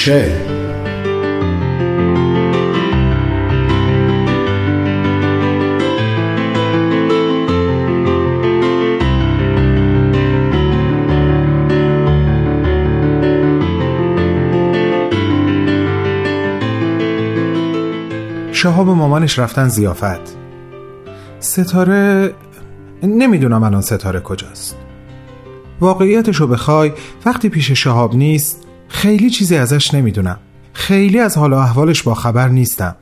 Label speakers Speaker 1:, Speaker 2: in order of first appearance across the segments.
Speaker 1: کوچه
Speaker 2: شهاب و مامانش رفتن زیافت. ستاره نمی‌دونم الان ستاره کجاست. واقعیتشو بخوای وقتی پیش شهاب نیست خیلی چیزی ازش نمی‌دونم. خیلی از حال و احوالش با خبر نیستم.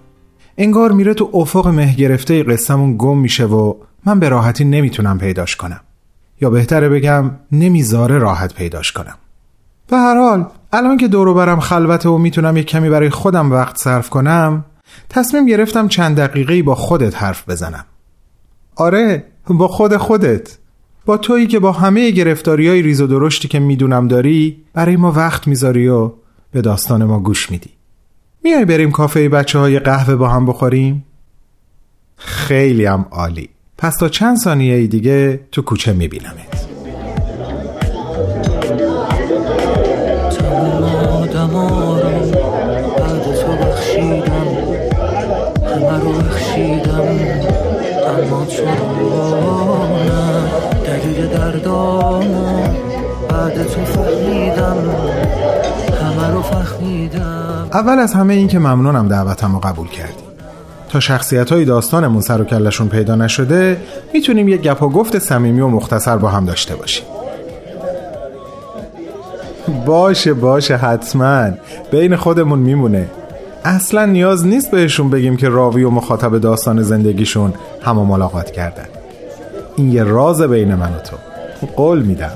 Speaker 2: انگار میره تو افق مه گرفته قصهمون گم میشه و من به راحتی نمی‌تونم پیداش کنم. یا بهتره بگم نمی‌ذاره راحت پیداش کنم. به هر حال الان که دورو برم خلوته و می‌تونم یک کمی برای خودم وقت صرف کنم تصمیم گرفتم چند دقیقه با خودت حرف بزنم. آره با خود خودت. با تویی که با همه گرفتاری های ریز و درشتی که می‌دونم داری برای ما وقت می‌ذاری و به داستان ما گوش میدی. میای بریم کافه بچه های قهوه با هم بخوریم؟ خیلی هم عالی. پس تا چند ثانیه دیگه تو کوچه میبینمت. اول از همه این که ممنونم دعوتم رو قبول کردی. تا شخصیت های داستانمون سر و کلشون پیدا نشده می‌تونیم یه گپ و گفت صمیمی و مختصر با هم داشته باشیم. باشه باشه حتما. بین خودمون میمونه. اصلا نیاز نیست بهشون بگیم که راوی و مخاطب داستان زندگیشون همه ملاقات کردن. این یه راز بین من و تو. قول میدم.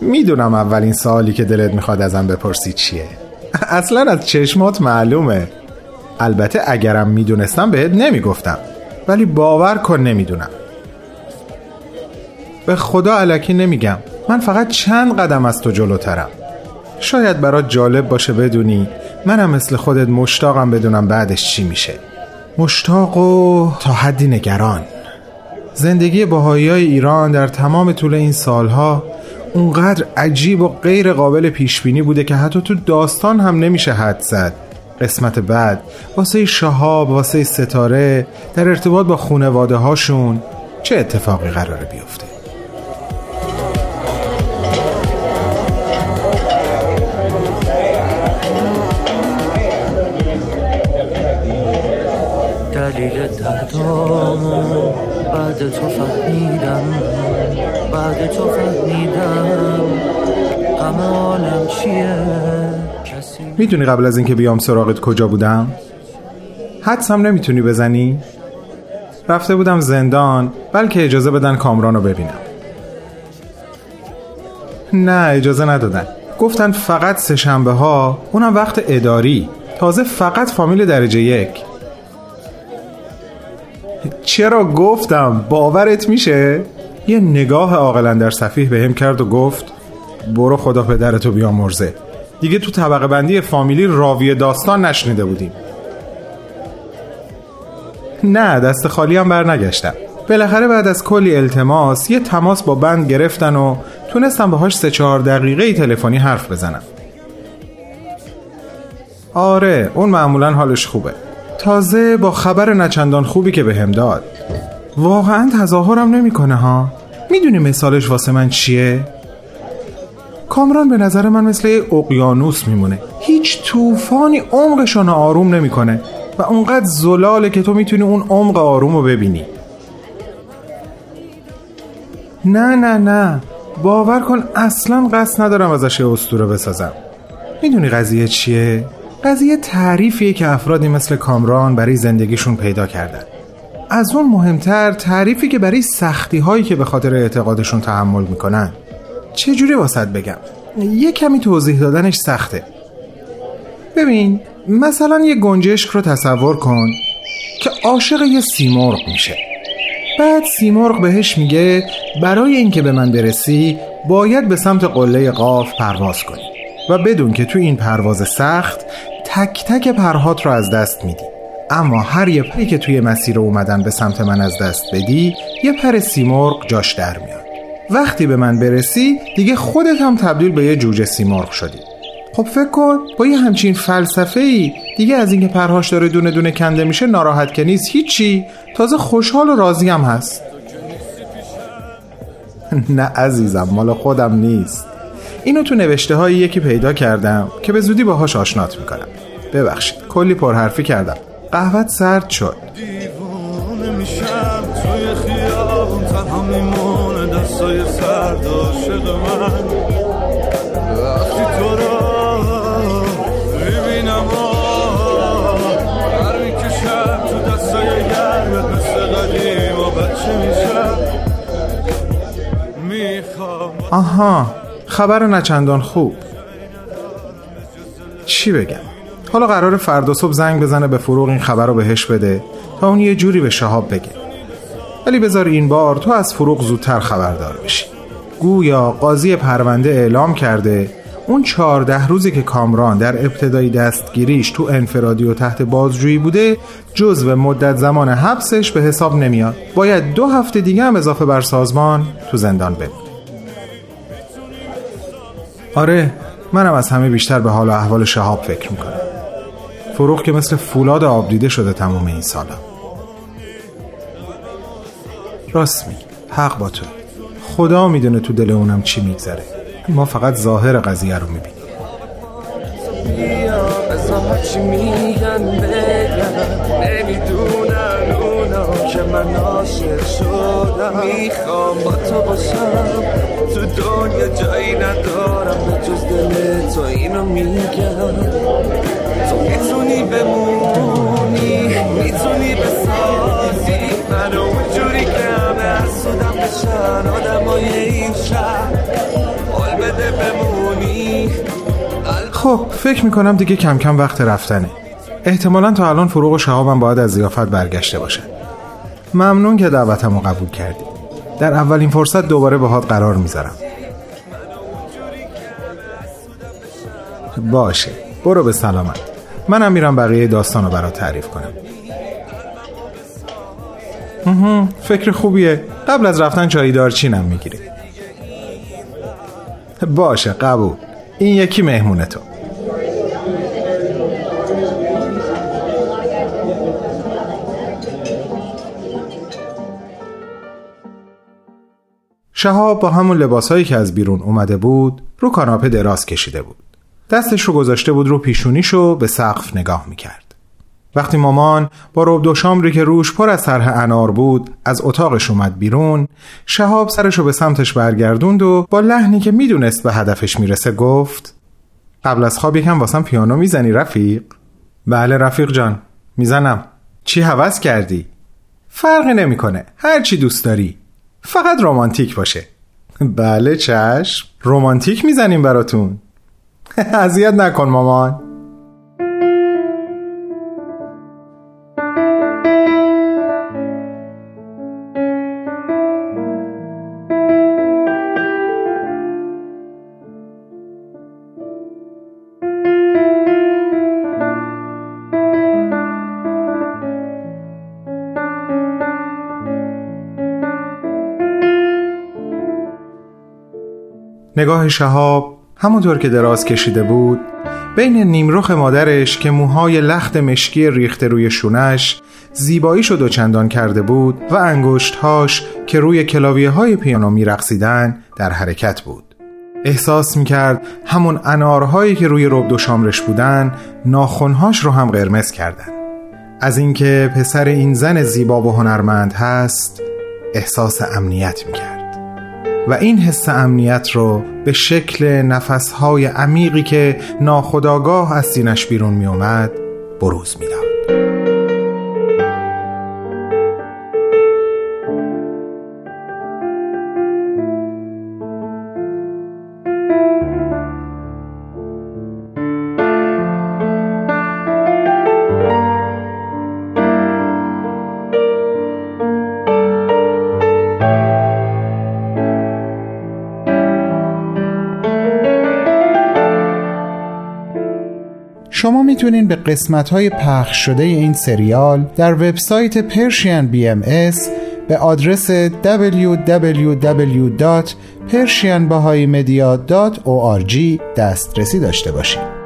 Speaker 2: می‌دونم اولین سوالی که دلت می‌خواد ازم بپرسی چیه. اصلا از چشمات معلومه. البته اگرم می‌دونستم بهت نمی‌گفتم. ولی باور کن نمی‌دونم. به خدا علکی نمیگم. من فقط چند قدم از تو جلوترم. شاید برات جالب باشه بدونی منم مثل خودت مشتاقم بدونم بعدش چی میشه. مشتاق و تا حدی نگران. زندگی باهایی های ایران در تمام طول این سالها اونقدر عجیب و غیر قابل پیش بینی بوده که حتی تو داستان هم نمیشه حد زد. قسمت بعد واسه شهاب واسه ستاره در ارتباط با خونواده هاشون چه اتفاقی قراره بیفته؟ می‌دونی قبل از اینکه بیام سراغت کجا بودم؟ حدس هم نمی‌تونی بزنی؟ رفته بودم زندان بلکه اجازه بدن کامران رو ببینم نه اجازه ندادن گفتن فقط سه شنبه ها اونم وقت اداری تازه فقط فامیل درجه یک چرا گفتم باورت میشه؟ یه نگاه عاقلا در صفیح بهم کرد و گفت برو خدا پدرتو بیامرزه دیگه تو طبقه بندی فامیلی راوی داستان نشنیده بودیم. نه دست خالی هم بر نگشتم بالاخره بعد از کلی التماس یه تماس با بند گرفتن و تونستم باهاش سه چهار دقیقه تلفنی حرف بزنم. آره اون معمولا حالش خوبه. تازه با خبر نچندان خوبی که بهم داد. واقعا تظاهرم نمی‌کنه ها؟ می‌دونی مثالش واسه من چیه؟ کامران به نظر من مثل اقیانوس میمونه. هیچ طوفانی عمقشون آروم نمی‌کنه و اونقدر زلاله که تو می‌تونی اون عمق آروم رو ببینی. نه نه نه. باور کن اصلا قصد ندارم ازش یه اسطوره بسازم. می‌دونی قضیه چیه؟ قضیه تعریفیه که افرادی مثل کامران برای زندگیشون پیدا کردن. از اون مهمتر تعریفی که برای سختی هایی که به خاطر اعتقادشون تحمل می‌کنن. چجوری واسط بگم؟ یه کمی توضیح دادنش سخته. ببین مثلا یه گنجشک رو تصور کن که عاشق یه سیمرغ میشه. بعد سیمرغ بهش میگه برای اینکه به من برسی باید به سمت قله قاف پرواز کنی و بدون که تو این پرواز سخت تک تک پرهات رو از دست میدی. اما هر یه پری که توی مسیر اومدن به سمت من از دست بدی یه پر سیمرغ جاش در میاد. وقتی به من برسی دیگه خودت هم تبدیل به یه جوجه سیمرغ شدی. خب فکر کن با یه همچین فلسفه ای دیگه از اینکه پرهاش داره دونه دونه کنده میشه ناراحت که نیست هیچی. تازه خوشحال و راضی هم هست. نه عزیزم مال خودم نیست. اینو تو نوشته های یکی پیدا کردم که به زودی باهاش آشنات می‌کنم. ببخشید کلی پرحرفی کردم. قهوت سرد شد. توی خیابون تنها میمونه دستای سرد عاشق من. وقتی تو رو می‌بینم هر می‌کشم تو دستای گرمت مثل قدیم و بچه میشم. آها خبر نچندان خوب. چی بگم؟ حالا قرار فردا صبح زنگ بزنه به فروغ این خبر رو بهش بده تا اون یه جوری به شهاب بگه. ولی بذار این بار تو از فروغ زودتر خبردار بشی. گویا قاضی پرونده اعلام کرده اون چهارده روزی که کامران در ابتدای دستگیریش تو انفرادی و تحت بازجویی بوده جزو مدت زمان حبسش به حساب نمیاد. باید دو هفته دیگه هم اضافه بر سازمان تو زندان بمونه. آره منم از همه بیشتر به حال و احوال شهاب فکر می‌کنم. فروغ که مثل فولاد آب دیده شده تمام این سالا. راست میگی. حق با تو. خدا می‌دونه تو دل اونم چی میگذره. ما فقط ظاهر قضیه رو می‌بینیم. نمی‌دونن بشن آدمای این شهر. بده بمونی. خب فکر می‌کنم دیگه کم کم وقت رفتنه. احتمالا تا الان فروغ و شهابم باید از زیافت برگشته باشن ممنون که دعوتم رو قبول کردی. در اولین فرصت دوباره باهات قرار می‌ذارم. باشه برو به سلامت. منم میرم بقیه داستان رو برات تعریف کنم. فکر خوبیه. قبل از رفتن چایی دارچینم می‌گیری. باشه قبول. این یکی مهمونه تو. شهاب با همون لباسهایی که از بیرون اومده بود رو کاناپه دراز کشیده بود. دستش رو گذاشته بود رو پیشونیشو به سقف نگاه می‌کرد. وقتی مامان با رب دو شامری که روش پر از طرح انار بود از اتاقش اومد بیرون شهاب سرشو به سمتش برگردوند و با لحنی که می‌دونست به هدفش می‌رسه گفت قبل از خواب یکم واسم پیانو می‌زنی رفیق؟ بله رفیق جان می‌زنم. چی حوض کردی؟ فرقی نمی‌کنه هر چی دوست داری. فقط رومانتیک باشه. بله چشم رومانتیک می‌زنیم براتون. اذیت نکن مامان. نگاه شهاب همونطور که دراز کشیده بود بین نیمرخ مادرش که موهای لخت مشکی ریخته روی شونش زیبایی شد و چندان کرده بود و انگشتهاش که روی کلاویه های پیانو میرقصیدن در حرکت بود. احساس می‌کرد همون انارهایی که روی رب و شامرش بودن ناخونهاش رو هم قرمز کردن. از اینکه پسر این زن زیبا و هنرمند هست احساس امنیت می‌کرد. و این حس امنیت رو به شکل نفسهای عمیقی که ناخداگاه از سینش بیرون می اومد بروز می‌داد. می‌تونین به قسمت های پخش شده این سریال در وبسایت پرشین BMS به آدرس www.persianbahaimedia.org دسترسی داشته باشید.